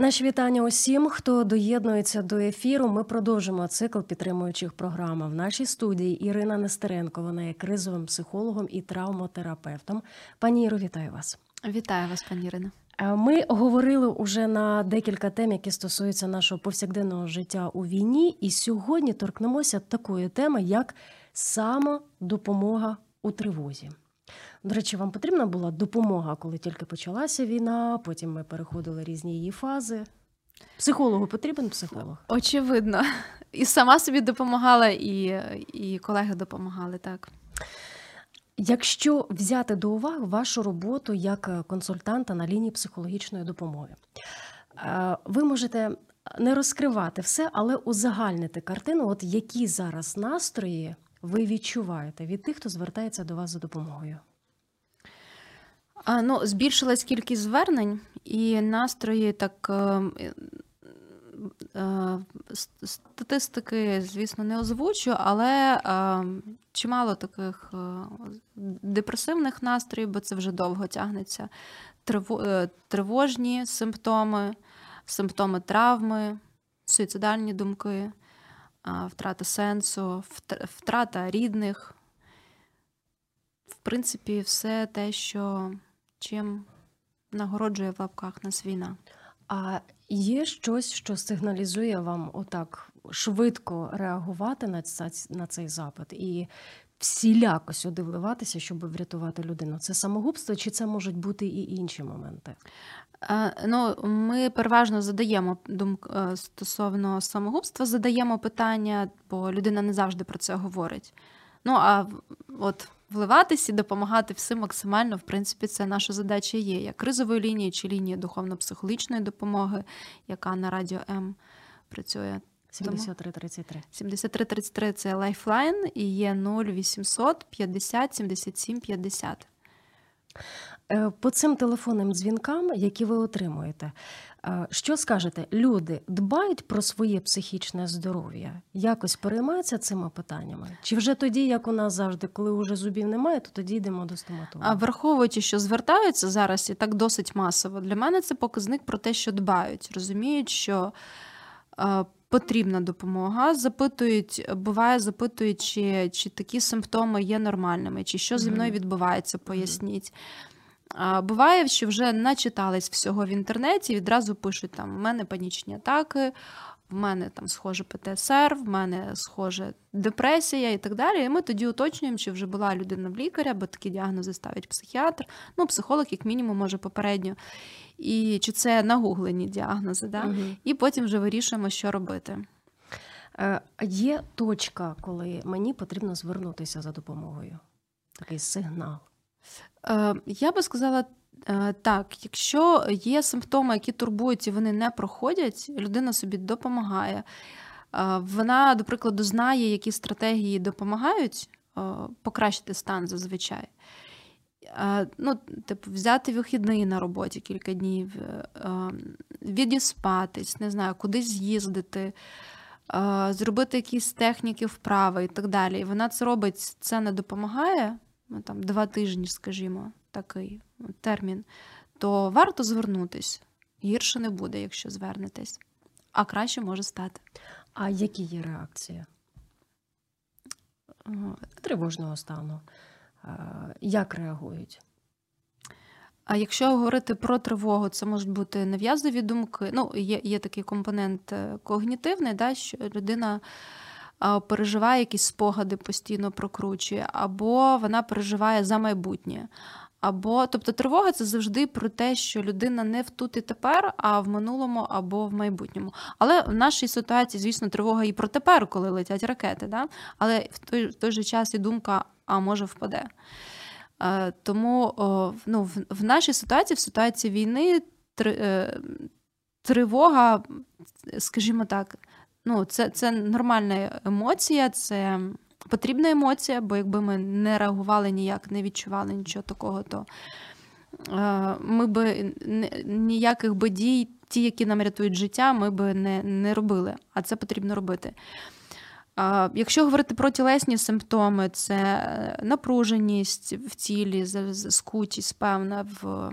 Наші вітання усім, хто доєднується до ефіру. Ми продовжимо цикл підтримуючих програм. В нашій студії Ірина Нестеренко. Вона є кризовим психологом і травмотерапевтом. Пані Іро, вітаю вас. Вітаю вас, пані Ірина. Е, ми говорили уже на декілька тем, які стосуються нашого повсякденного життя у війні. І сьогодні торкнемося такої теми, як самодопомога у тривозі. До речі, вам потрібна була допомога, коли тільки почалася війна, потім ми переходили різні її фази. Психологу потрібен психолог? Очевидно. І сама собі допомагала, і, і колеги допомагали так. Якщо взяти до уваги вашу роботу як консультанта на лінії психологічної допомоги, е, ви можете не розкривати все, але узагальнити картину, от які зараз настрої ви відчуваєте від тих, хто звертається до вас за допомогою. А, ну, Збільшилась кількість звернень і настрої так. Е, е, статистики, звісно, не озвучу, але е, чимало таких депресивних настроїв, бо це вже довго тягнеться. Тривожні симптоми, симптоми травми, суїцидальні думки, втрата сенсу, втрата рідних. В принципі, все те, що чим нагороджує в лапках нас війна. А є щось, що сигналізує вам отак швидко реагувати на на цей запит і всіляко сюди вливатися, щоб врятувати людину? Це самогубство, чи це можуть бути і інші моменти? Ну, Ми переважно задаємо думку е, стосовно самогубства, задаємо питання, бо людина не завжди про це говорить. Ну а от вливатися і допомагати всім максимально, в принципі, це наша задача є, як кризової лінії чи лінії духовно-психологічної допомоги, яка на радіо М працює. 7333. 7333 це Lifeline і є 0800 50 77 50. По цим телефонним дзвінкам, які ви отримуєте, е, що скажете? Люди дбають про своє психічне здоров'я, якось переймаються цими питаннями? Чи вже тоді, як у нас завжди, коли вже зубів немає, то тоді йдемо до стоматолога? А враховуючи, що звертаються зараз і так досить масово, для мене це показник про те, що дбають, розуміють, що. Е, потрібна допомога, запитують, буває, запитують, чи чи такі симптоми є нормальними, чи що зі мною відбувається, поясніть. А Буває, що вже начитались всього в інтернеті, відразу пишуть там: в мене панічні атаки, в мене там схоже ПТСР, в мене схоже депресія і так далі. І ми тоді уточнюємо, чи вже була людина в лікаря, бо такі діагнози ставить психіатр, ну, психолог, як мінімум, може попередньо. І чи це нагуглені діагнози, да? Угу. і потім вже вирішуємо, що робити. Е, Є точка, коли мені потрібно звернутися за допомогою. Такий сигнал. Е, я би сказала е, так: якщо є симптоми, які турбують і вони не проходять, людина собі допомагає. Е, вона, до прикладу, знає, які стратегії допомагають покращити стан зазвичай. Ну, типу, взяти вихідний на роботі кілька днів, відіспатись, не знаю, кудись з'їздити, зробити якісь техніки вправи і так далі. І вона це робить, це не допомагає. Ну, там два тижні, скажімо, такий термін, то варто звернутись. Гірше не буде, якщо звернетесь, а краще може стати. А які є реакції? Тривожного стану. Як реагують? А якщо говорити про тривогу, це можуть бути нав'язові думки. Ну, є є такий компонент е, когнітивний, да, що людина переживає якісь спогади, постійно прокручує, або вона переживає за майбутнє. Або, тобто, тривога це завжди про те, що людина не в тут і тепер, а в минулому або в майбутньому. Але в нашій ситуації, звісно, тривога і про тепер, коли летять ракети. Да? Але в той в той же час і думка, а може впаде. Е, тому о, ну, в, в нашій ситуації, в ситуації війни, три, е, тривога, скажімо так, ну, це, це нормальна емоція, це потрібна емоція, бо якби ми не реагували ніяк, не відчували нічого такого, то е, ми би ніяких би дій, ті, які нам рятують життя, ми би не, не робили, а це потрібно робити. Якщо говорити про тілесні симптоми, це напруженість в тілі, скутість, певна в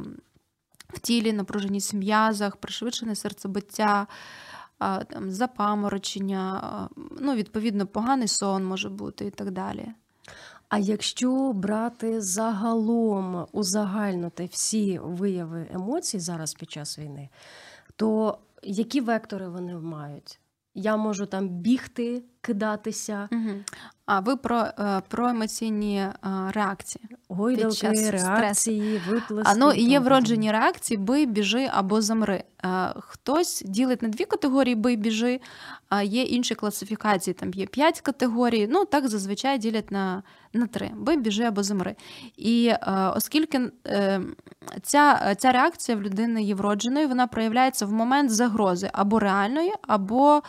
в тілі, напруженість в м'язах, пришвидшене серцебиття, там, запаморочення, ну, відповідно, поганий сон може бути і так далі. А якщо брати загалом узагальнити всі вияви емоцій зараз під час війни, то які вектори вони мають? Я можу там бігти, кидатися. Угу. А ви про е, про емоційні е, реакції? Гойдалки, реакції, виплески. А ну є вроджені реакції бий, біжи або замри. Е, хтось ділить на дві категорії бий, біжи, а є інші класифікації. Там є п'ять категорій. Ну так зазвичай ділять на на три: бий, біжи або замри. І оскільки ця, ця реакція в людини є вродженою, вона проявляється в момент загрози або реальної, або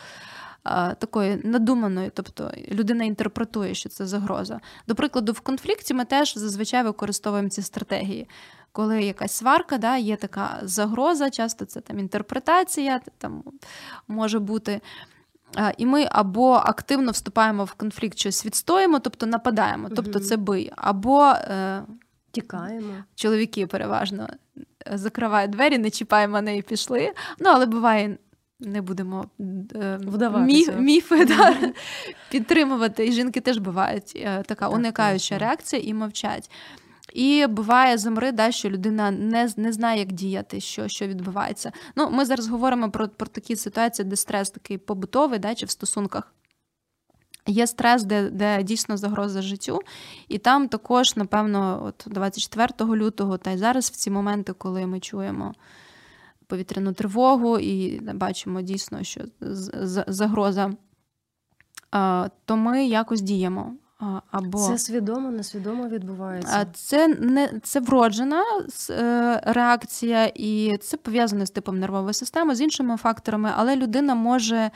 такої надуманої, тобто людина інтерпретує, що це загроза. До прикладу, в конфлікті ми теж зазвичай використовуємо ці стратегії. Коли якась сварка, да, є така загроза, часто це там інтерпретація, там може бути. І ми або активно вступаємо в конфлікт, щось відстоїмо, тобто нападаємо, тобто це бий, або е, тікаємо. Чоловіки переважно закривають двері, не чіпаємо мене і пішли. Ну, але буває не будемо е, міф, міфи да, підтримувати. І жінки теж бувають е, така так, уникаюча так. реакція і мовчать. І буває замри, да, що людина не не знає, як діяти, що що відбувається. Ну, Ми зараз говоримо про про такі ситуації, де стрес такий побутовий, да, чи в стосунках. Є стрес, де де дійсно загроза життю, і там також, напевно, от 24 лютого, та й зараз в ці моменти, коли ми чуємо повітряну тривогу і бачимо дійсно, що загроза, то ми якось діємо. Або це свідомо, несвідомо відбувається. Це не це вроджена е, реакція, і це пов'язане з типом нервової системи, з іншими факторами, але людина може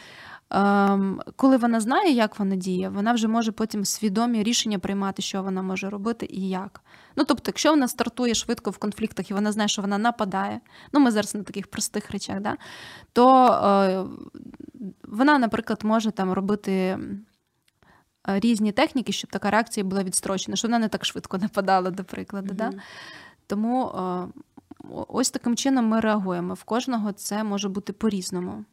коли вона знає, як вона діє, вона вже може потім свідомі рішення приймати, що вона може робити і як. Ну тобто, якщо вона стартує швидко в конфліктах і вона знає, що вона нападає, ну ми зараз на таких простих речах, да, то е, вона, наприклад, може там робити. Різні техніки, щоб така реакція була відстрочена, щоб вона не так швидко нападала, до прикладу. Mm-hmm. Да? Тому е, ось таким чином ми реагуємо. В кожного це може бути по-різному.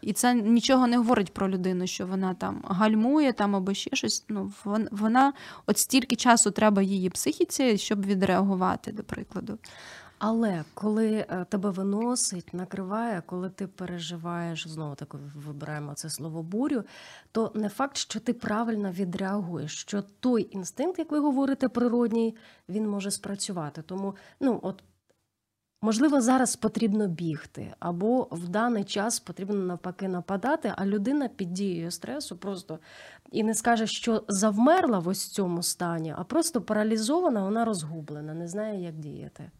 І це нічого не говорить про людину, що вона там гальмує там або ще щось. Ну, Вона от стільки часу треба її психіці, щоб відреагувати, до прикладу. Але коли е, тебе виносить, накриває, коли ти переживаєш, знову таки вибираємо це слово бурю, то не факт, що ти правильно відреагуєш, що той інстинкт, як ви говорите, природній, він може спрацювати. Тому ну, от Можливо, зараз потрібно бігти, або в даний час потрібно навпаки нападати, а людина під дією стресу просто і не скаже, що завмерла в ось цьому стані, а просто паралізована, вона розгублена, не знає, як діяти.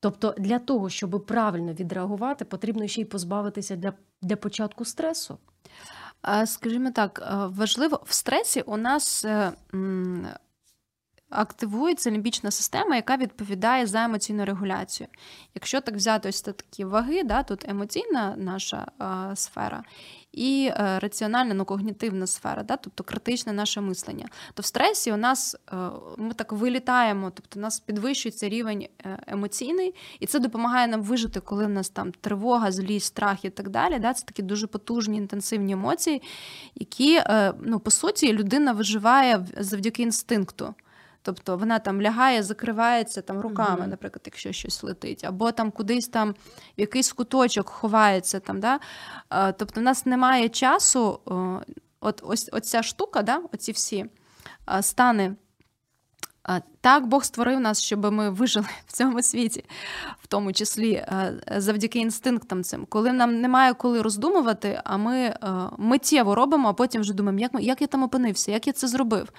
Тобто для того, щоб правильно відреагувати, потрібно ще й позбавитися для, для початку стресу. Скажімо так, важливо в стресі у нас е, активується лімбічна система, яка відповідає за емоційну регуляцію. Якщо так взяти ось такі ваги, да, тут емоційна наша а, сфера і е, раціональна, ну, когнітивна сфера, да, тобто критичне наше мислення, то в стресі у нас е, ми так вилітаємо, тобто у нас підвищується рівень е, емоційний, і це допомагає нам вижити, коли в нас там тривога, злість, страх і так далі. Да, Це такі дуже потужні інтенсивні емоції, які, ну, по суті, людина виживає завдяки інстинкту. Тобто вона там лягає, закривається там руками, mm-hmm. наприклад, якщо щось летить, або там кудись там в якийсь куточок ховається. там, да? Тобто в нас немає часу, от ось оця штука, да? оці всі стани Так, Бог створив нас, щоб ми вижили в цьому світі, в тому числі е, завдяки інстинктам цим. Коли нам немає коли роздумувати, а ми е, миттєво робимо, а потім вже думаємо, як як я там опинився, як я це зробив.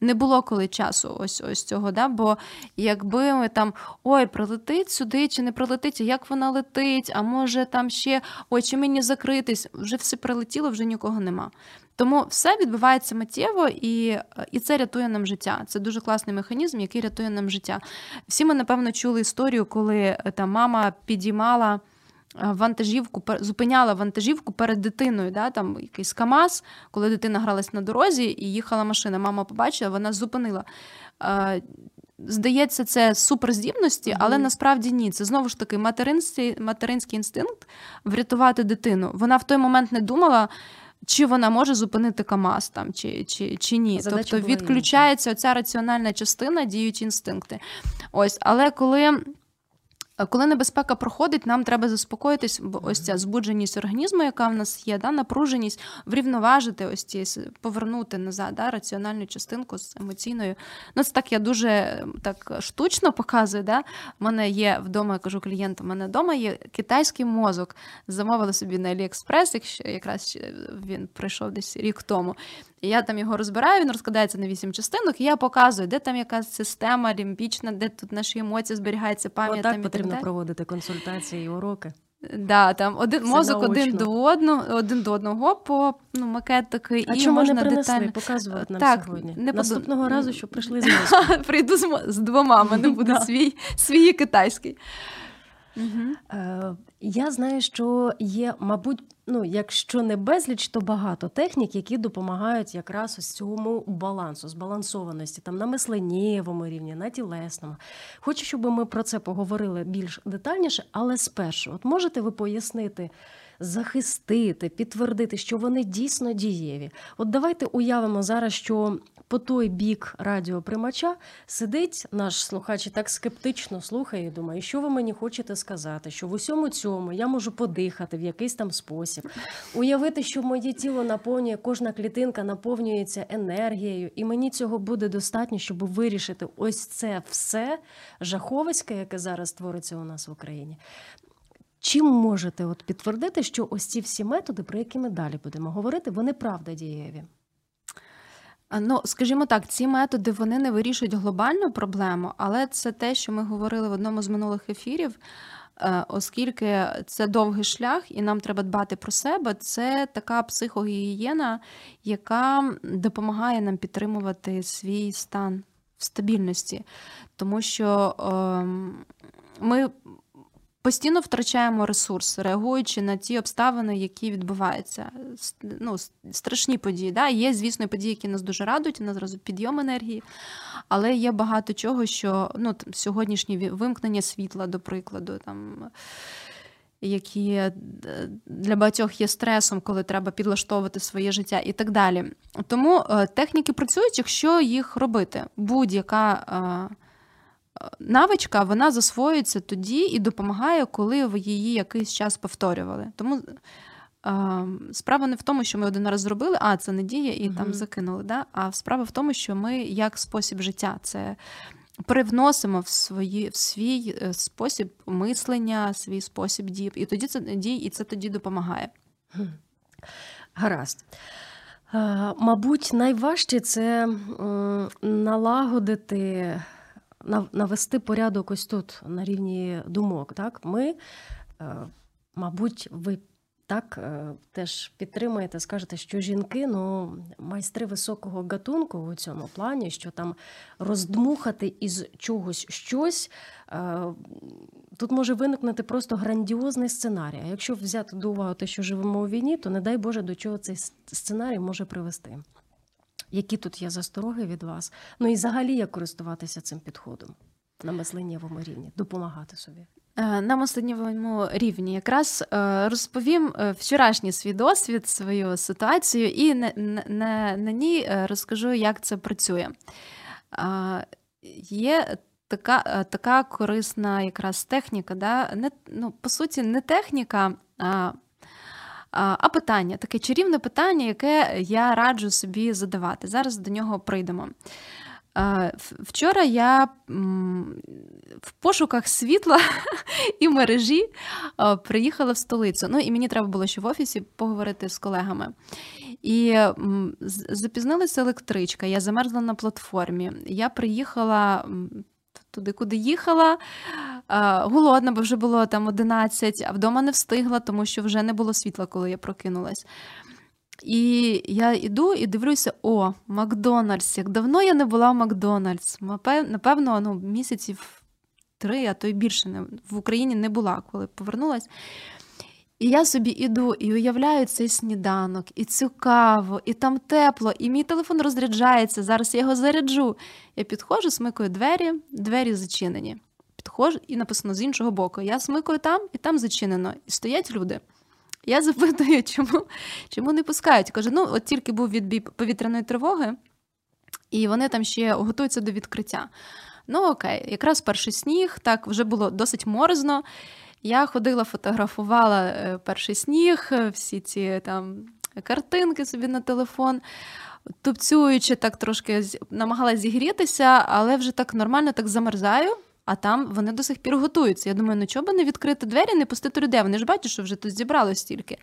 Не було коли часу ось ось цього. Да? Бо якби ми там ой, прилетить сюди чи не прилетить, як вона летить, а може там ще ой, чи мені закритись, вже все прилетіло, вже нікого нема. Тому все відбувається миттєво, і і це рятує нам життя. Це дуже класний механізм, який рятує нам життя. Всі ми, напевно, чули історію, коли е, та мама підіймала. Е, вантажівку зупиняла вантажівку перед дитиною, да, там якийсь Камаз, коли дитина гралась на дорозі і їхала машина. Мама побачила, вона зупинила. Е, здається, це суперздібності, але насправді ні. Це знову ж таки материнський материнський інстинкт врятувати дитину. Вона в той момент не думала, чи вона може зупинити Камаз там, чи чи, чи ні. Задача тобто відключається оця раціональна частина, діють інстинкти. Ось, Але коли. Коли небезпека проходить, нам треба заспокоїтись, бо ось ця збудженість організму, яка в нас є, да, напруженість, врівноважити, ось ці повернути назад, да, раціональну частинку з емоційною. Ну, це так я дуже так штучно показую. Да? У мене є вдома, я кажу клієнтам, у мене вдома є китайський мозок. Замовили собі на Аліекспрес, якщо якраз він прийшов десь рік тому. І я там його розбираю, він розкладається на вісім частинок, і я показую, де там якась система лімбічна, де тут наші емоції зберігається, пам'ять. Так потрібно проводити консультації і уроки. Да, там один Це мозок научно. один до одного, один до одного по ну, макет такий. А і чому можна не принесли? детально... Показувати нам так, сьогодні. Не Наступного под... разу, що прийшли з мозком. Прийду з, з двома, мене буде свій, свій китайський. Угу. Я знаю, що є, мабуть, ну, якщо не безліч, то багато технік, які допомагають якраз ось цьому балансу, збалансованості, там на мисленнєвому рівні, на тілесному. Хочу, щоб ми про це поговорили більш детальніше, але спершу, от можете ви пояснити, захистити, підтвердити, що вони дійсно дієві. От давайте уявимо зараз, що по той бік радіоприймача сидить наш слухач і так скептично слухає і думає, що ви мені хочете сказати, що в усьому цьому я можу подихати в якийсь там спосіб, уявити, що моє тіло наповнює, кожна клітинка наповнюється енергією, і мені цього буде достатньо, щоб вирішити ось це все жаховиське, яке зараз твориться у нас в Україні. Чим можете от підтвердити, що ось ці всі методи, про які ми далі будемо говорити, вони правда дієві? Ну, скажімо так, ці методи вони не вирішують глобальну проблему, але це те, що ми говорили в одному з минулих ефірів. Е, оскільки це довгий шлях, і нам треба дбати про себе, це така психогігієна, яка допомагає нам підтримувати свій стан в стабільності, тому що ем, ми постійно втрачаємо ресурс, реагуючи на ті обставини, які відбуваються. Ну, Страшні події. Да? Є, звісно, події, які нас дуже радують, у нас зразу підйом енергії, але є багато чого, що ну, сьогоднішнє вимкнення світла, до прикладу. там... Які е, для багатьох є стресом, коли треба підлаштовувати своє життя і так далі. Тому е, техніки працюють, якщо їх робити. Будь-яка е, навичка вона засвоюється тоді і допомагає, коли ви її якийсь час повторювали. Тому е, справа не в тому, що ми один раз зробили, а це не діє, і угу. там закинули. Да? А справа в тому, що ми як спосіб життя це. Привносимо в свої, в свій е, спосіб мислення, свій спосіб дій, і тоді це дій, і це тоді допомагає. Гаразд. Мабуть, найважче це налагодити навести порядок ось тут на рівні думок. Так, ми, е, мабуть, ви так е, теж підтримуєте, скажете, що жінки ну, майстри високого гатунку у цьому плані, що там роздмухати із чогось щось. Е, тут може виникнути просто грандіозний сценарій. А якщо взяти до уваги те, що живемо у війні, то не дай Боже до чого цей сценарій може привести які тут є застороги від вас. Ну і взагалі як користуватися цим підходом на мисленнєвому рівні, допомагати собі. Е, на мисленнєвому рівні якраз е, розповім е, вчорашній свій досвід, свою ситуацію, і на, на, на ній розкажу, як це працює. Є така така корисна якраз техніка, да? не, ну, по суті, не техніка, а а питання таке чарівне питання, яке я раджу собі задавати. Зараз до нього прийдемо. Вчора я в пошуках світла і мережі приїхала в столицю. Ну і мені треба було ще в офісі поговорити з колегами. І запізнилася електричка, я замерзла на платформі. Я приїхала туди, куди їхала. Голодна, бо вже було там 11, а вдома не встигла, тому що вже не було світла, коли я прокинулась. І я йду і дивлюся: о, Макдональдс. Як давно я не була в Макдональдс. Напевно, ну, місяців три, а то й більше в Україні не була, коли повернулась. І я собі іду і уявляю цей сніданок, і цю каву, і там тепло, і мій телефон розряджається. Зараз я його заряджу. Я підходжу, смикаю двері, двері зачинені. Підходжу і написано з іншого боку. Я смикаю там, і там зачинено. І стоять люди. Я запитую, чому чому не пускають. Кажу, ну от тільки був відбій повітряної тривоги, і вони там ще готуються до відкриття. Ну, окей, якраз перший сніг, так вже було досить морозно. Я ходила, фотографувала е, перший сніг, е, всі ці там картинки собі на телефон, тупцюючи, так трошки намагалась зігрітися, але вже так нормально так замерзаю. А там вони до сих пір готуються. Я думаю, ну чого би не відкрити двері, не пустити людей. Вони ж бачать, що вже тут зібралось стільки.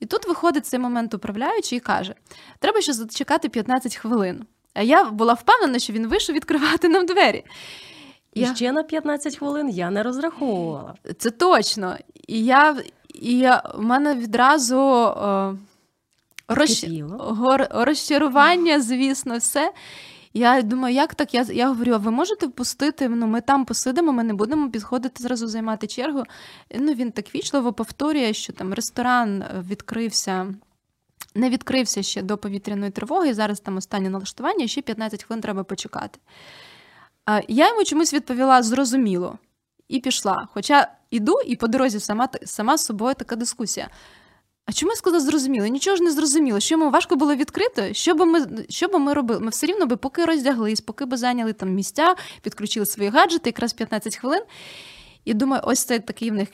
І тут виходить цей момент управляючий і каже: треба ще зачекати 15 хвилин. А я була впевнена, що він вийшов відкривати нам двері. І я... ще на 15 хвилин я не розраховувала. Це точно. І я, і я, в мене відразу о, розч... розчарування, звісно, все. Я думаю, як так? Я я говорю, а ви можете впустити? Ну, ми там посидимо, ми не будемо підходити зразу займати чергу. Ну, Він так вічливо повторює, що там ресторан відкрився. Не відкрився ще до повітряної тривоги, і зараз там останнє налаштування, ще 15 хвилин треба почекати. Я йому чомусь відповіла зрозуміло і пішла. Хоча іду, і по дорозі сама сама з собою така дискусія. А чому я сказала зрозуміло? Нічого ж не зрозуміло. Що йому важко було відкрити? Що би ми що би ми робили? Ми все рівно би поки роздяглись, поки би зайняли там місця, підключили свої гаджети, якраз 15 хвилин. І думаю, ось це такий в них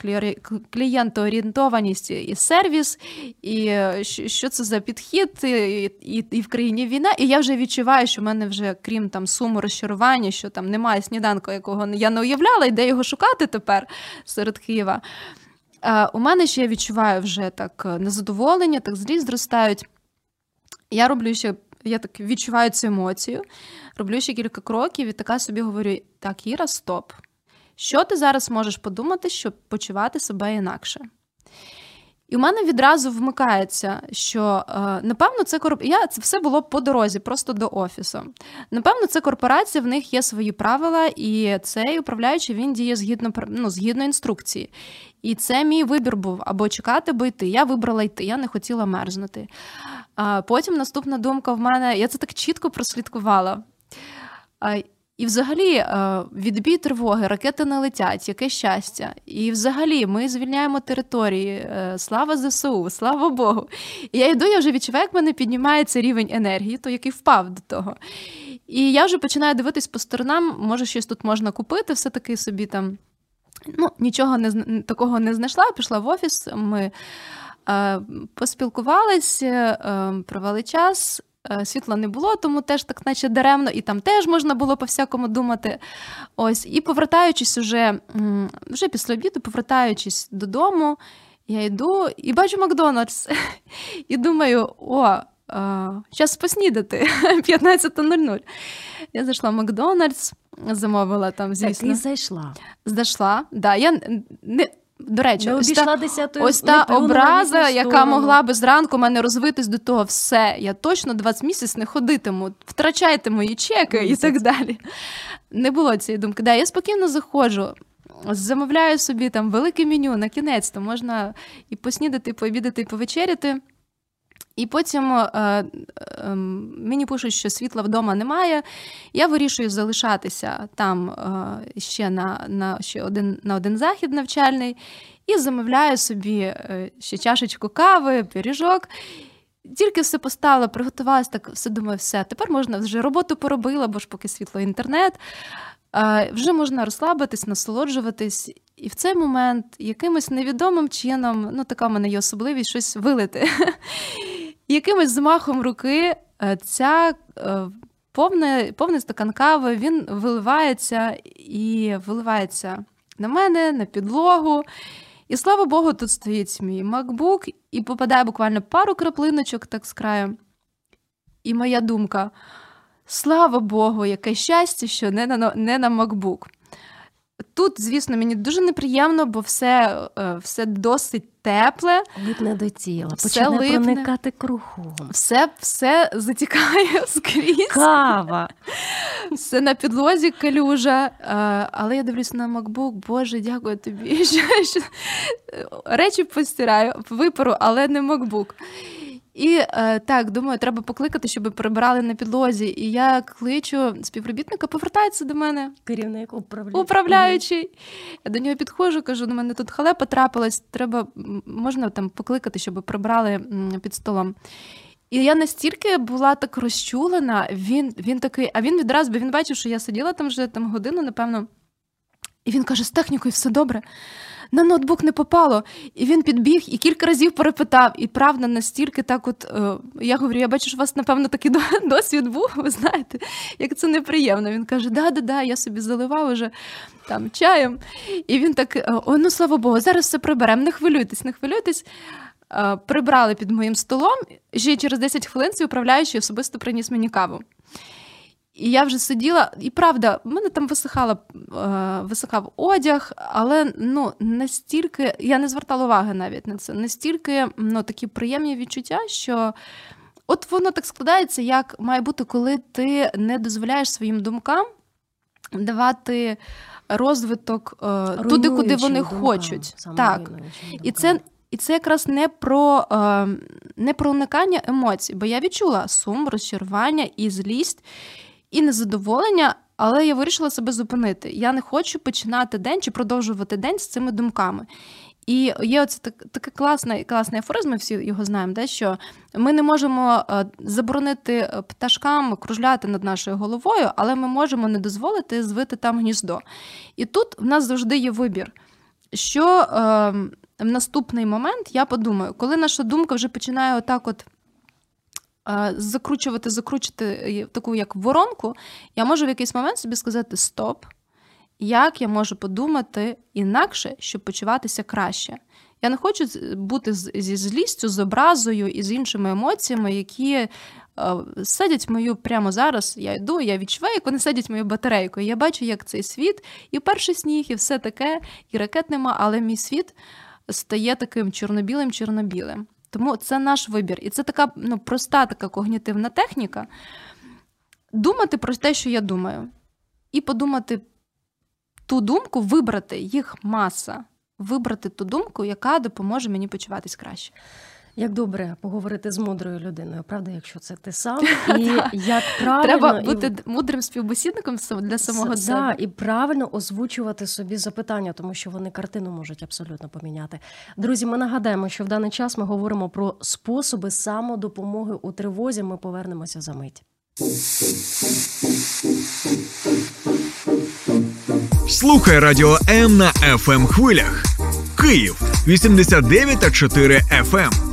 клієнтоорієнтованість і сервіс, і е, що це за підхід, і, і і, в країні війна. І я вже відчуваю, що в мене вже, крім там суму розчарування, що там немає сніданку, якого я не уявляла, і де його шукати тепер серед Києва. А, У мене ще я відчуваю вже так е, незадоволення, так злість зростають. Я роблю ще. Я так відчуваю цю емоцію, роблю ще кілька кроків і така собі говорю: так, Іра, стоп. Що ти зараз можеш подумати, щоб почувати себе інакше? І у мене відразу вмикається, що е, напевно це корп... Я, це все було по дорозі, просто до офісу. Напевно, це корпорація, в них є свої правила, і цей управляючий він діє згідно ну, згідно інструкції. І це мій вибір був або чекати, або йти. Я вибрала йти, я не хотіла мерзнути. Потім наступна думка в мене, я це так чітко прослідкувала. І, взагалі, е, відбій тривоги, ракети не летять, яке щастя. І, взагалі, ми звільняємо території. Е, слава ЗСУ, слава Богу. І я йду, я вже відчуваю, як мене піднімається рівень енергії, то який впав до того. І я вже починаю дивитись по сторонам, може, щось тут можна купити, все-таки собі там. Ну, нічого не такого не знайшла. Пішла в офіс. Ми е, поспілкувалися, е, провели час. Е, світла не було, тому теж так, наче даремно, і там теж можна було по всякому думати. Ось, І повертаючись уже вже після обіду, повертаючись додому, я йду і бачу Макдональдс. І думаю, о, зараз поснідати 15.00. Я зайшла в Макдональдс, замовила там, звісно. Так, і зайшла. Зайшла, да, я не, до речі, не ось та, ось та образа, яка могла би зранку мене розвитись до того, все, я точно 20 місяць не ходитиму, втрачайте мої чеки Місяць. і так далі. Не було цієї думки. Да, Я спокійно заходжу, замовляю собі там велике меню на кінець, то можна і поснідати, і пообідати, і повечеряти. І потім е, е, мені пишуть, що світла вдома немає. Я вирішую залишатися там е, ще на на, ще один на один захід навчальний і замовляю собі е, ще чашечку кави, пиріжок. Тільки все поставила, приготувалася, так все думаю, все. Тепер можна вже роботу поробила, бо ж поки світло інтернет. Е, вже можна розслабитись, насолоджуватись. І в цей момент якимось невідомим чином, ну така в мене є особливість щось вилити якимось змахом руки е, ця е, повне, повний стакан кави, він виливається і виливається на мене, на підлогу. І слава Богу, тут стоїть мій MacBook, і попадає буквально пару краплиночок так з краю. І моя думка: слава Богу, яке щастя, що не на не на MacBook. Тут, звісно, мені дуже неприємно, бо все е, все досить тепле. Липне до тіла, все почне липне. проникати кругом. Все все затікає скрізь. Кава. Все на підлозі калюжа. Е, Але я дивлюсь на MacBook, Боже, дякую тобі. що... Речі постираю, випару, але не MacBook. І е, так, думаю, треба покликати, щоб прибирали на підлозі. І я кличу співробітника, повертається до мене. Керівник управління. Управляючий. Я до нього підходжу, кажу: до мене тут халепа трапилась, треба можна там покликати, щоб прибрали під столом. І я настільки була так розчулена, він він такий, а він відразу, бо він бачив, що я сиділа там вже там годину, напевно. І він каже: з технікою все добре на ноутбук не попало. І він підбіг і кілька разів перепитав. І правда, настільки так, от е, я говорю, я бачу, що у вас, напевно, такий досвід був. Ви знаєте, як це неприємно. Він каже: Да-да-да, я собі заливав уже там чаєм. І він так: е, о, ну слава Богу, зараз все приберемо. Не хвилюйтесь, не хвилюйтесь. Е, прибрали під моїм столом. Ще через 10 хвилин управляючий особисто приніс мені каву. І я вже сиділа, і правда, в мене там висихала, е, висихав одяг, але ну, настільки я не звертала уваги навіть на це, настільки ну, такі приємні відчуття, що от воно так складається, як має бути, коли ти не дозволяєш своїм думкам давати розвиток е, туди, куди вони думкам, хочуть. Так. І це і це якраз не про е, не про уникання емоцій, бо я відчула сум, розчарування і злість і незадоволення, але я вирішила себе зупинити. Я не хочу починати день чи продовжувати день з цими думками. І є оце так, такий класний класний афоризм, ми всі його знаємо, де, що ми не можемо е, заборонити е, пташкам кружляти над нашою головою, але ми можемо не дозволити звити там гніздо. І тут в нас завжди є вибір. Що е, в наступний момент я подумаю, коли наша думка вже починає отак от закручувати, закручувати таку як воронку, я можу в якийсь момент собі сказати Стоп, як я можу подумати інакше, щоб почуватися краще. Я не хочу бути зі злістю, з образою і з іншими емоціями, які садять мою прямо зараз. Я йду, я відчуваю, як вони садять мою батарейку. Я бачу, як цей світ, і перший сніг, і все таке, і ракет нема, але мій світ стає таким чорно-білим-чорно-білим. Тому це наш вибір. І це така ну, проста така когнітивна техніка. Думати про те, що я думаю, і подумати ту думку, вибрати їх маса, вибрати ту думку, яка допоможе мені почуватись краще. Як добре поговорити з мудрою людиною, правда, якщо це ти сам, і як правильно треба бути і... мудрим співбесідником для самого себе. Да, і правильно озвучувати собі запитання, тому що вони картину можуть абсолютно поміняти. Друзі, ми нагадаємо, що в даний час ми говоримо про способи самодопомоги у тривозі. Ми повернемося за мить. Слухай радіо М на fm ем хвилях. Київ 89,4 FM.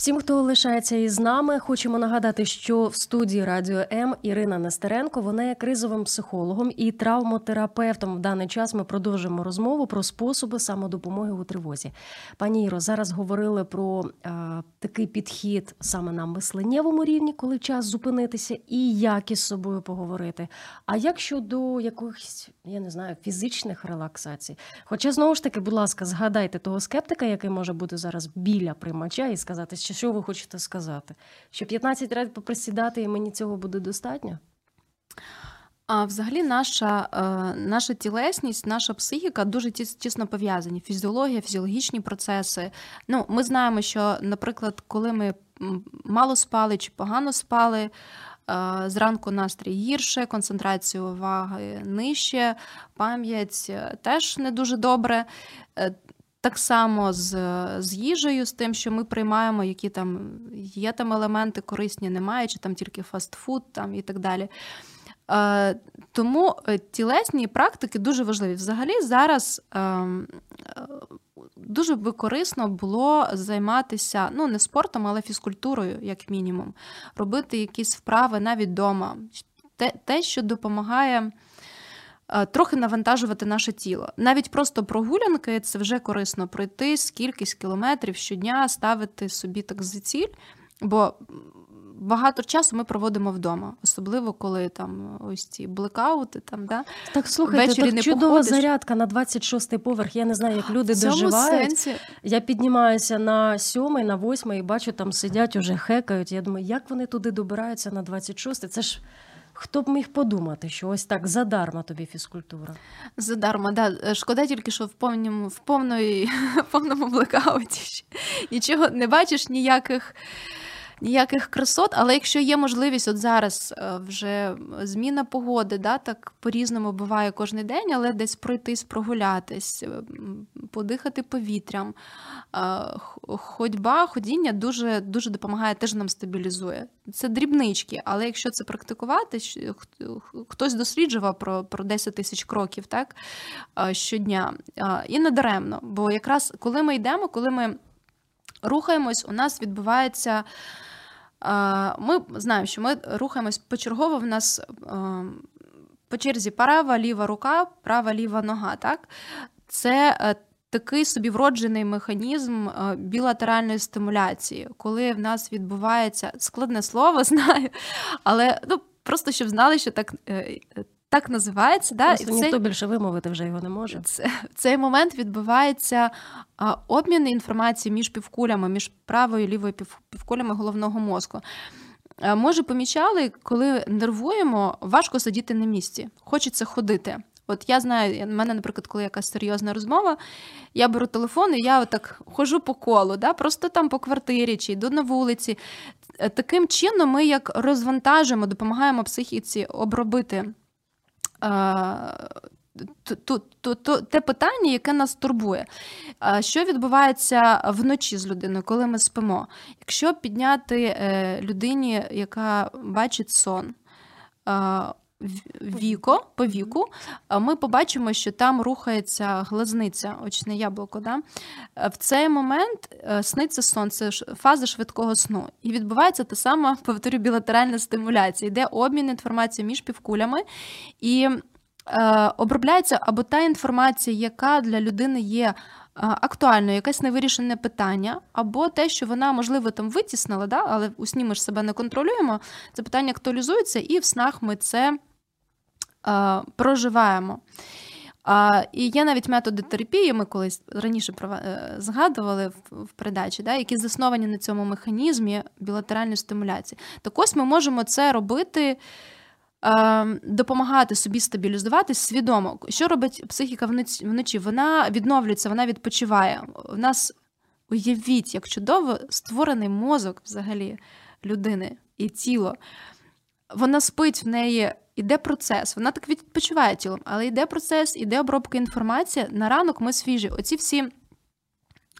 Всім, хто лишається із нами, хочемо нагадати, що в студії Радіо М Ірина Нестеренко вона є кризовим психологом і травмотерапевтом. В даний час ми продовжуємо розмову про способи самодопомоги у тривозі. Пані Іро, зараз говорили про а, такий підхід саме на мисленнєвому рівні, коли час зупинитися, і як із собою поговорити. А як щодо якихось, я не знаю, фізичних релаксацій? Хоча знову ж таки, будь ласка, згадайте того скептика, який може бути зараз біля приймача, і сказати, що ви хочете сказати? Що 15 разів поприсідати і мені цього буде достатньо? А взагалі, наша е, наша тілесність, наша психіка дуже тісно пов'язані. Фізіологія, фізіологічні процеси. Ну, Ми знаємо, що, наприклад, коли ми мало спали чи погано спали, зранку настрій гірше, концентрація уваги нижче, пам'ять е, теж не дуже добре. Так само з з їжею, з тим, що ми приймаємо, які там є там елементи корисні, немає, чи там тільки фастфуд там і так далі. Е, тому е, тілесні практики дуже важливі. Взагалі, зараз ем, е, дуже би корисно було займатися ну, не спортом, але фізкультурою, як мінімум, робити якісь вправи навіть вдома. Те, те, що допомагає. Трохи навантажувати наше тіло. Навіть просто прогулянки це вже корисно пройти скількись кілометрів щодня, ставити собі так за ціль. Бо багато часу ми проводимо вдома, особливо коли там ось ці блекаути. Там да так слухайте, Ввечері так не чудова походиш. зарядка на 26-й поверх. Я не знаю, як люди доживають. Сенсі... Я піднімаюся на сьомий, на восьмий і бачу, там сидять уже хекають. Я думаю, як вони туди добираються на 26-й? Це ж. Хто б міг подумати, що ось так задарма тобі фізкультура? Задарма, да. Шкода тільки, що в повному в повної, в повному блекауті нічого не бачиш ніяких ніяких красот, але якщо є можливість, от зараз е, вже зміна погоди, да, так по-різному буває кожен день, але десь пройтись, прогулятись, е, подихати повітрям. Е, ходьба, ходіння дуже дуже допомагає, теж нам стабілізує. Це дрібнички, але якщо це практикувати, хтось досліджував про про 10 тисяч кроків так, щодня. І не даремно, бо якраз коли ми йдемо, коли ми рухаємось, у нас відбувається. Ми знаємо, що ми рухаємось почергово. В нас по черзі права, ліва рука, права ліва нога. Так? Це е, такий собі вроджений механізм е, білатеральної стимуляції, коли в нас відбувається складне слово, знаю, але ну, просто щоб знали, що так. Е, так називається, да? і ніхто цей... більше вимовити вже його не може. Це, в цей момент відбувається обмін інформації між півкулями, між правою і лівою півкулями головного мозку. Може, помічали, коли нервуємо, важко сидіти на місці, хочеться ходити. От я знаю, в мене, наприклад, коли якась серйозна розмова, я беру телефон і я отак хожу по колу, да, просто там по квартирі чи йду на вулиці. Таким чином, ми як розвантажуємо, допомагаємо психіці обробити те питання, яке нас турбує. Що відбувається вночі з людиною, коли ми спимо? Якщо підняти е, людині, яка бачить сон, віко, по віку, ми побачимо, що там рухається глазниця, очне яблуко. Да? В цей момент е, сниться сон, це фаза швидкого сну. І відбувається та сама, повторю, білатеральна стимуляція, йде обмін інформацією між півкулями. І е, обробляється або та інформація, яка для людини є. Е, актуально, якесь невирішене питання, або те, що вона, можливо, там витіснила, да? але у сні ми ж себе не контролюємо. Це питання актуалізується, і в снах ми це проживаємо. А, І є навіть методи терапії, ми колись раніше е, згадували в, в передачі, да, які засновані на цьому механізмі білатеральної стимуляції. Так ось ми можемо це робити, допомагати собі стабілізуватись свідомо. Що робить психіка вночі? Вона відновлюється, вона відпочиває. У нас уявіть, як чудово створений мозок взагалі людини і тіло. Вона спить в неї іде процес. Вона так відпочиває тілом, але йде процес, іде обробка інформації. На ранок ми свіжі. Оці всі.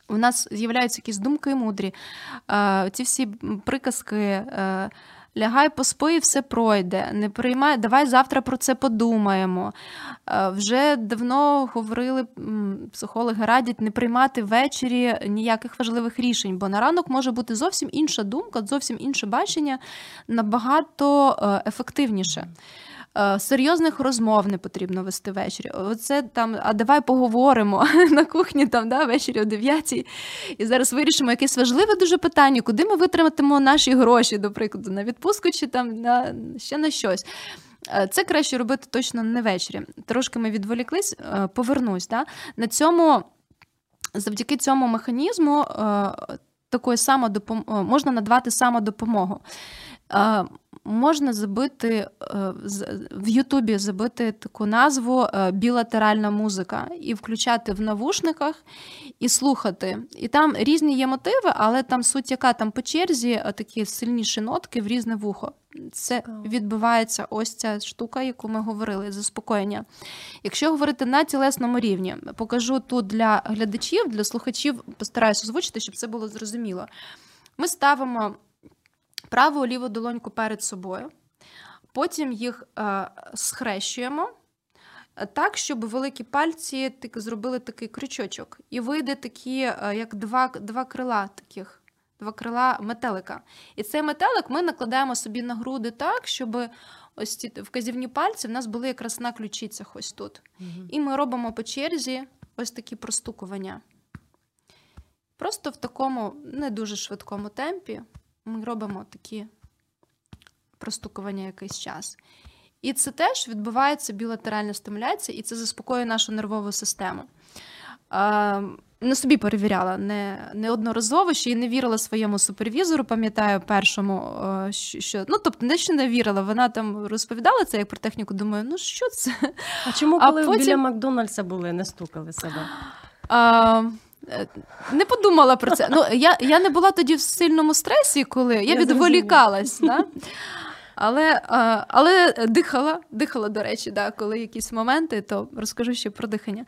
У нас з'являються якісь думки мудрі, ці всі приказки. Е, лягай поспи, і все пройде. Не приймай, давай завтра про це подумаємо. Вже давно говорили, психологи радять не приймати ввечері ніяких важливих рішень, бо на ранок може бути зовсім інша думка, зовсім інше бачення, набагато е, ефективніше. Е, серйозних розмов не потрібно вести ввечері. Оце там, а давай поговоримо на кухні там да, ввечері о 9 І зараз вирішимо якесь важливе дуже питання, куди ми витратимо наші гроші, до прикладу, на відпустку чи там на ще на щось. Е, це краще робити точно не ввечері. Трошки ми відволіклись, е, повернусь. Да? На цьому, завдяки цьому механізму такої самодопом... можна надавати самодопомогу можна забити е, в Ютубі забити таку назву е, білатеральна музика і включати в навушниках і слухати. І там різні є мотиви, але там суть, яка там по черзі е, такі сильніші нотки в різне вухо. Це відбувається ось ця штука, яку ми говорили, заспокоєння. Якщо говорити на тілесному рівні, покажу тут для глядачів, для слухачів, постараюся озвучити, щоб це було зрозуміло. Ми ставимо праву ліву долоньку перед собою, потім їх е, схрещуємо. Е, так, щоб великі пальці зробили такий крючочок. І вийде такі, е, як два два крила таких, два крила метелика. І цей метелик ми накладаємо собі на груди так, щоб ось ці вказівні пальці в нас були якраз на ключицях ось тут. Угу. І ми робимо по черзі ось такі простукування. Просто в такому не дуже швидкому темпі ми робимо такі простукування якийсь час. І це теж відбувається білатеральна стимуляція, і це заспокоює нашу нервову систему. Е, на собі перевіряла не, неодноразово, ще й не вірила своєму супервізору, пам'ятаю, першому, що ну тобто не що не вірила, вона там розповідала це як про техніку. Думаю, ну що це? А чому коли а потім... біля Макдональдса були, не стукали себе? А, не подумала про це. Ну, Я я не була тоді в сильному стресі, коли я, я відволікалась. Да? Але але дихала, дихала, до речі, да, коли якісь моменти, то розкажу ще про дихання.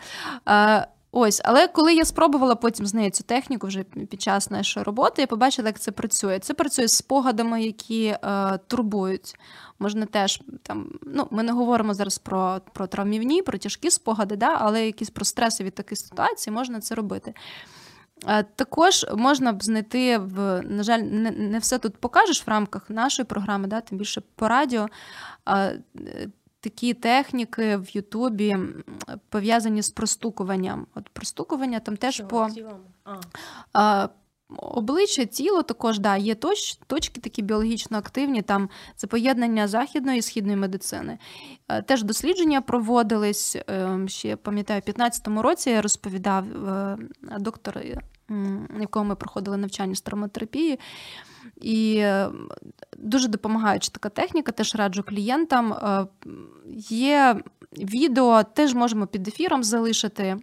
Ось, але коли я спробувала потім з нею цю техніку вже під час нашої роботи, я побачила, як це працює. Це працює з спогадами, які е, турбують. Можна теж там, ну ми не говоримо зараз про про травмівні, про тяжкі спогади, да, але якісь про стреси від таких ситуацій можна це робити. Е, також можна б знайти в, на жаль, не не все тут покажеш в рамках нашої програми, да, тим більше по радіо. Е, такі техніки в Ютубі пов'язані з простукуванням. От простукування там теж Що, по а. обличчя, тіло також да, є точ, точки такі біологічно активні, там це поєднання західної і східної медицини. Е, теж дослідження проводились ем, ще пам'ятаю, в 2015 році я розповідав е, доктор, якого ми проходили навчання з травматерапії. І е, дуже допомагаюча така техніка, теж раджу клієнтам. Е, є відео, теж можемо під ефіром залишити е,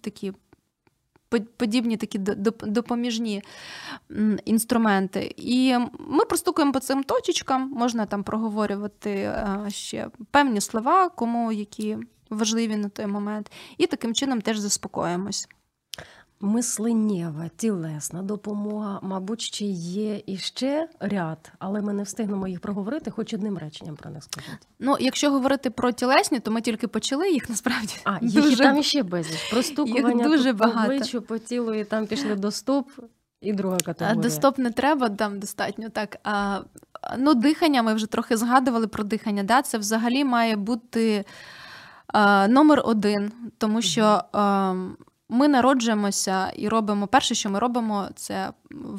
такі. Подібні такі допоміжні інструменти. І ми простукуємо по цим точечкам, можна там проговорювати ще певні слова, кому які важливі на той момент, і таким чином теж заспокоїмось. Мисленнєва, тілесна допомога, мабуть, ще є і ще ряд, але ми не встигнемо їх проговорити, хоч одним реченням про них скажіть. Ну, якщо говорити про тілесні, то ми тільки почали їх насправді. А їх дуже... там ще безліч. Простукування їх дуже багато. по обличчю, по тілу, і там пішли до стоп, і друга категорія. До стоп не треба, там достатньо так. А, Ну, дихання, ми вже трохи згадували про дихання. Да? Це взагалі має бути а, номер один, тому що. А, ми народжуємося і робимо перше, що ми робимо, це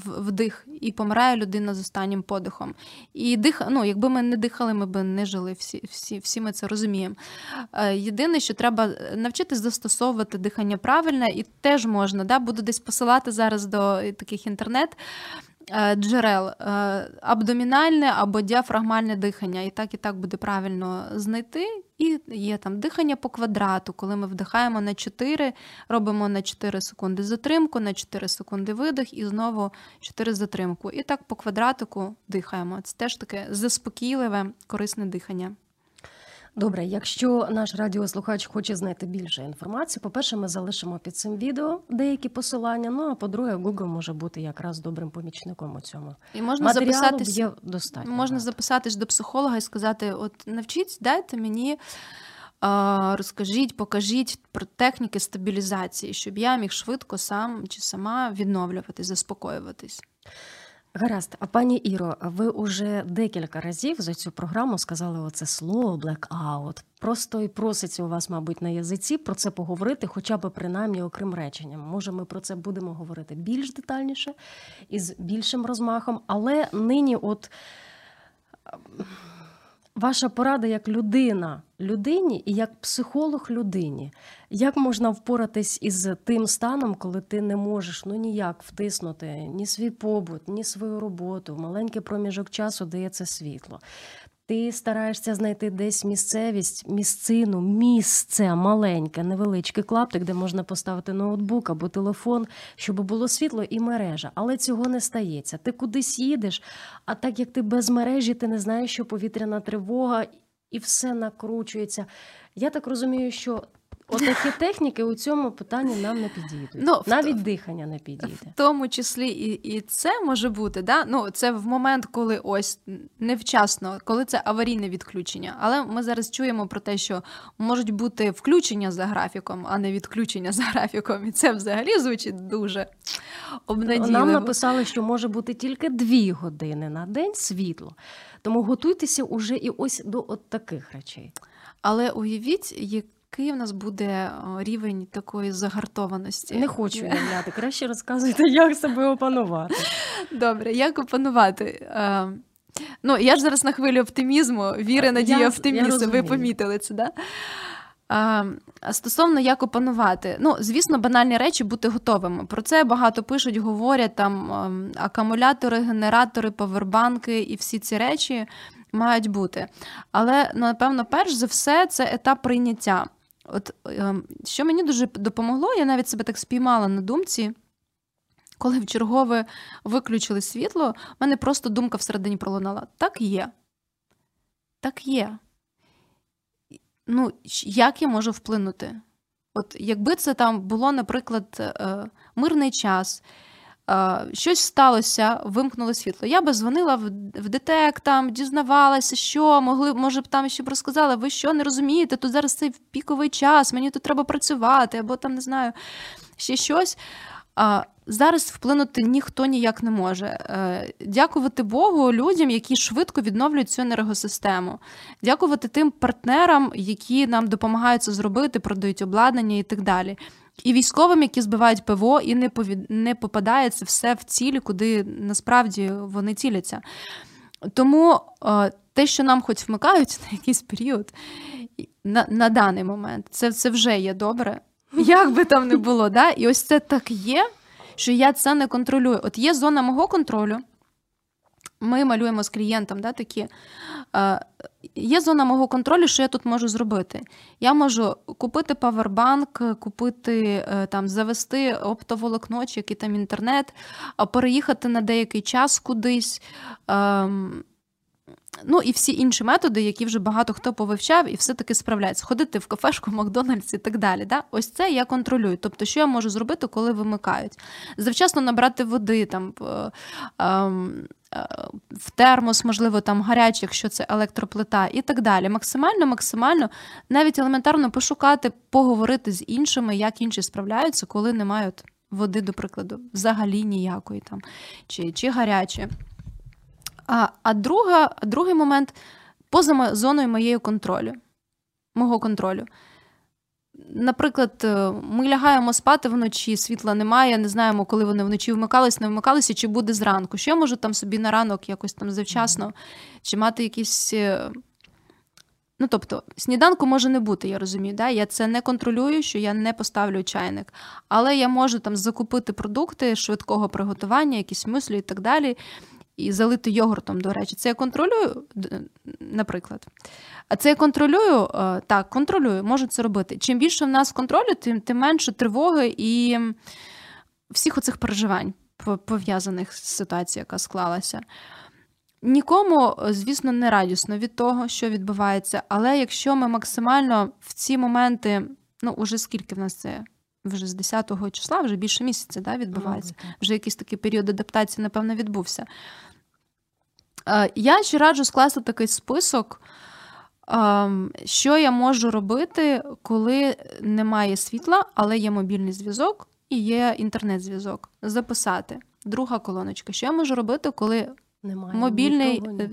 вдих, і помирає людина з останнім подихом. І дих, ну, якби ми не дихали, ми б не жили. Всі всі, всі ми це розуміємо. Е, єдине, що треба навчитись застосовувати дихання правильне, і теж можна. Да? Буду десь посилати зараз до таких інтернет. Е, джерел е, абдомінальне або діафрагмальне дихання. І так, і так буде правильно знайти. І є там дихання по квадрату, коли ми вдихаємо на 4, робимо на 4 секунди затримку, на 4 секунди видих і знову 4 затримку. І так по квадратику дихаємо. Це теж таке заспокійливе, корисне дихання. Добре, якщо наш радіослухач хоче знайти більше інформації, по-перше, ми залишимо під цим відео деякі посилання. Ну а по-друге, Google може бути якраз добрим помічником у цьому. І можна Матеріалу записатись є достатньо. Можна багато. записатись до психолога і сказати: от навчіть, дайте мені. Розкажіть, покажіть про техніки стабілізації, щоб я міг швидко сам чи сама відновлюватись, заспокоюватись. Гаразд, а пані Іро, ви уже декілька разів за цю програму сказали оце слово блекаут. Просто і проситься у вас, мабуть, на язиці про це поговорити, хоча б принаймні окрім реченням. Може, ми про це будемо говорити більш детальніше і з більшим розмахом, але нині, от Ваша порада як людина людині і як психолог людині. Як можна впоратись із тим станом, коли ти не можеш ну ніяк втиснути ні свій побут, ні свою роботу, в маленький проміжок часу дається світло. Ти стараєшся знайти десь місцевість, місцину, місце маленьке, невеличкий клаптик, де можна поставити ноутбук або телефон, щоб було світло і мережа. Але цього не стається. Ти кудись їдеш, а так як ти без мережі, ти не знаєш, що повітряна тривога і все накручується. Я так розумію, що Отакі техніки у цьому питанні нам не підійдуть. Ну, Навіть в... дихання не підійде. В тому числі і і це може бути. Да? Ну, Це в момент, коли ось невчасно, коли це аварійне відключення. Але ми зараз чуємо про те, що можуть бути включення за графіком, а не відключення за графіком. І це взагалі звучить дуже обнадійливо. Нам написали, що може бути тільки дві години на день світло. Тому готуйтеся уже і ось до от таких речей. Але уявіть, який в нас буде рівень такої загартованості? Не хочу уявляти. Краще розказуйте, як себе опанувати. Добре, як опанувати? Е, ну, я ж зараз на хвилі оптимізму, віри, надія, оптимізму. Ви помітили це, да? А, Стосовно як опанувати, ну звісно, банальні речі бути готовими. Про це багато пишуть, говорять там ем, акумулятори, генератори, павербанки і всі ці речі мають бути. Але напевно, перш за все, це етап прийняття. От ем, що мені дуже допомогло, я навіть себе так спіймала на думці. Коли в чергове виключили світло, в мене просто думка всередині пролунала: так є. Так є. Ну, як я можу вплинути? От якби це там було, наприклад, е, мирний час, щось сталося, вимкнули світло. Я би дзвонила в ДТЕК, там, дізнавалася, що могли, може б там ще б розказали, ви що не розумієте, тут зараз цей піковий час, мені тут треба працювати, або там не знаю, ще щось. Зараз вплинути ніхто ніяк не може. Е, дякувати Богу людям, які швидко відновлюють цю енергосистему. Дякувати тим партнерам, які нам допомагають це зробити, продають обладнання і так далі і військовим, які збивають ПВО, і не повід... не попадає це все в цілі, куди насправді вони ціляться. Тому е, те, що нам хоч вмикають на якийсь період, на на даний момент, це це вже є добре. Як би там не було, да? і ось це так є, що я це не контролюю. От є зона мого контролю. Ми малюємо з клієнтом да, такі. Е, Є зона мого контролю, що я тут можу зробити. Я можу купити павербанк, купити, е, там, завести оптоволокно чи який там інтернет, переїхати на деякий час кудись. Е, Ну і всі інші методи, які вже багато хто повивчав і все-таки справляється. Ходити в кафешку, Макдональдс і так далі. Да? Ось це я контролюю. Тобто, що я можу зробити, коли вимикають? Завчасно набрати води там. Ем, е, в термос, можливо, там гарячий, якщо це електроплита, і так далі. Максимально, максимально, навіть елементарно пошукати, поговорити з іншими, як інші справляються, коли не мають води, до прикладу, взагалі ніякої там, чи, чи гарячі. А а друга, другий момент поза зоною моєї контролю, мого контролю. Наприклад, е, ми лягаємо спати вночі, світла немає, не знаємо, коли вони вночі вмикались, не вмикалися, чи буде зранку. Що я можу там собі на ранок якось там завчасно, чи мати якісь. Е, ну, тобто, сніданку може не бути, я розумію. Да? Я це не контролюю, що я не поставлю чайник. Але я можу там закупити продукти швидкого приготування, якісь мислі і так далі і залити йогуртом, до речі. Це я контролюю, наприклад. А це я контролюю, е, так, контролюю, можу це робити. Чим більше в нас контролю, тим, тим менше тривоги і всіх оцих переживань, пов'язаних з ситуацією, яка склалася. Нікому, звісно, не радісно від того, що відбувається, але якщо ми максимально в ці моменти, ну, уже скільки в нас це? Вже з 10-го числа, вже більше місяця да, відбувається. Вже якийсь такий період адаптації, напевно, відбувся. Е, я ще раджу скласти такий список, ем, що я можу робити, коли немає світла, але є мобільний зв'язок і є інтернет-зв'язок. Записати. Друга колоночка. Що я можу робити, коли Немає мобільний, ні того, ні е,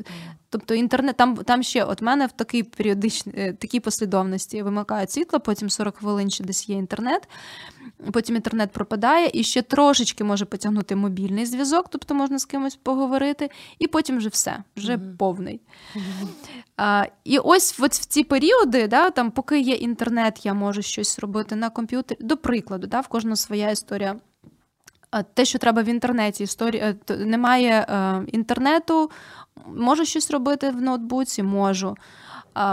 тобто інтернет, там, там ще от мене в такій періодичній е, такій послідовності вимикають світло, потім 40 хвилин ще десь є інтернет, потім інтернет пропадає, і ще трошечки може потягнути мобільний зв'язок, тобто можна з кимось поговорити, і потім вже все, вже Мгм. повний. А, і ось от в ці періоди, да, там, поки є інтернет, я можу щось робити на комп'ютері. До прикладу, да, в кожного своя історія. Те, що треба в інтернеті, історія е, немає е, інтернету, можу щось робити в ноутбуці, можу.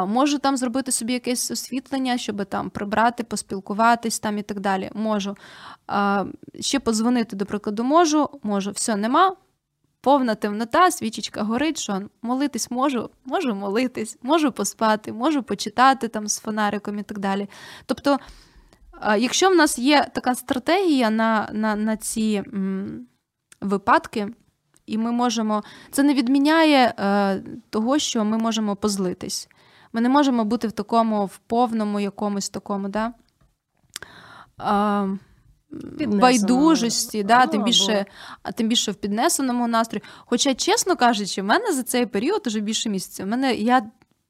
Можу там зробити собі якесь освітлення, щоб там прибрати, поспілкуватись там і так далі. Можу. Ще подзвонити, до прикладу, можу, можу. Все, нема. Повна темнота, свічечка горить, що молитись можу, можу молитись, можу поспати, можу почитати там з фонариком і так далі. Тобто, якщо в нас є така стратегія на, на, на ці м, випадки, і ми можемо. Це не відміняє е, того, що ми можемо позлитись. Ми не можемо бути в такому, в повному якомусь такому, да? е, байдужості, да, Ну, тим, більше, а тим більше в піднесеному настрої. Хоча, чесно кажучи, в мене за цей період уже більше місяця. В мене я.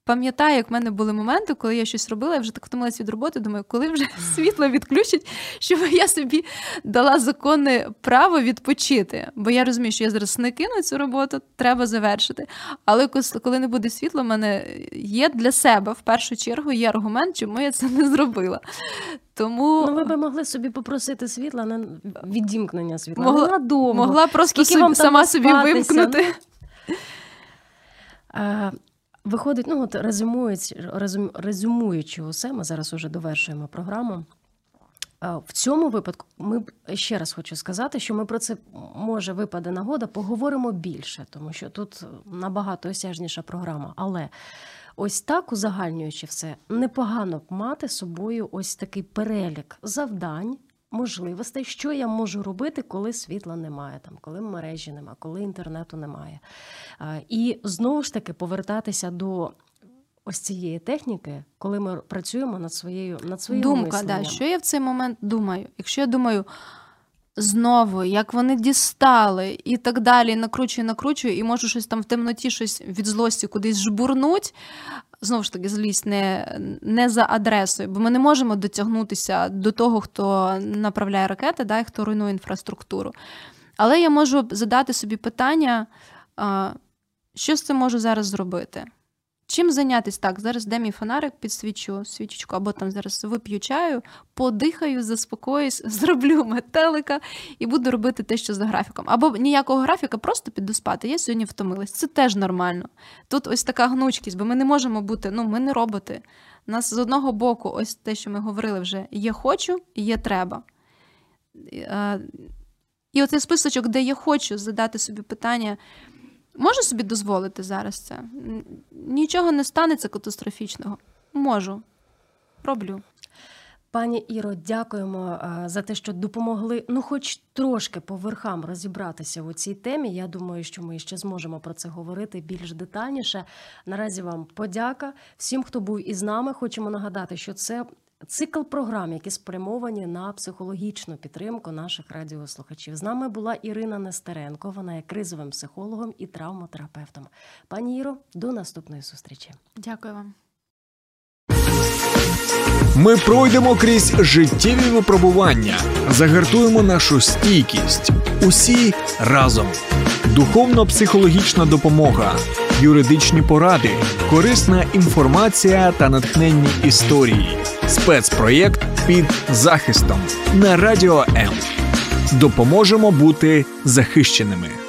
Пам'ятаю, як в мене були моменти, коли я щось робила, я вже так втомилась від роботи. Думаю, коли вже світло відключать, щоб я собі дала законне право відпочити. Бо я розумію, що я зараз не кину цю роботу, треба завершити. Але коли не буде світла, в мене є для себе в першу чергу є аргумент, чому я це не зробила. Тому Ну, ви би могли собі попросити світла на відімкнення світла. Могла- надовго. могла просто собі, сама собі вимкнути. Виходить, ну от резюмуючи, резюм- резюмуючи усе, ми зараз уже довершуємо програму. В цьому випадку ми ще раз хочу сказати, що ми про це може випаде нагода, поговоримо більше, тому що тут набагато осяжніша програма. Але ось так, узагальнюючи все, непогано б мати собою ось такий перелік завдань, можливостей, що я можу робити, коли світла немає, там, коли мережі немає, коли інтернету немає. І знову ж таки повертатися до. Ось цієї техніки, коли ми працюємо над своєю над своїм Думка, да, що я в цей момент думаю? Якщо я думаю знову, як вони дістали, і так далі, накручую, накручую, і можу щось там в темноті, щось від злості кудись жбурнуть. Знову ж таки, злість не, не за адресою, бо ми не можемо дотягнутися до того, хто направляє ракети, да, і хто руйнує інфраструктуру. Але я можу задати собі питання, що з цим можу зараз зробити? Чим зайнятися так? Зараз де мій фонарик, підсвічу свічечку, або там зараз вип'ю чаю, подихаю, заспокоюсь, зроблю метелика і буду робити те, що за графіком. Або ніякого графіка, просто піду спати. Я сьогодні втомилась. Це теж нормально. Тут ось така гнучкість, бо ми не можемо бути, ну ми не роботи. У нас з одного боку, ось те, що ми говорили вже: є хочу, є треба. Е, І оцей списочок, де я хочу задати собі питання. Можу собі дозволити зараз це? Нічого не станеться катастрофічного. Можу. Роблю. Пані Іро, дякуємо е, за те, що допомогли, ну, хоч трошки по верхам розібратися у цій темі. Я думаю, що ми ще зможемо про це говорити більш детальніше. Наразі вам подяка всім, хто був із нами. Хочемо нагадати, що це. Цикл програм, які спрямовані на психологічну підтримку наших радіослухачів. З нами була Ірина Нестеренко. Вона є кризовим психологом і травмотерапевтом. Пані Іро, до наступної зустрічі. Дякую вам. Ми пройдемо крізь життєві випробування, загартуємо нашу стійкість. Усі разом. Духовно-психологічна допомога, юридичні поради, корисна інформація та натхненні історії. Спецпроєкт під захистом на радіо М. Допоможемо бути захищеними.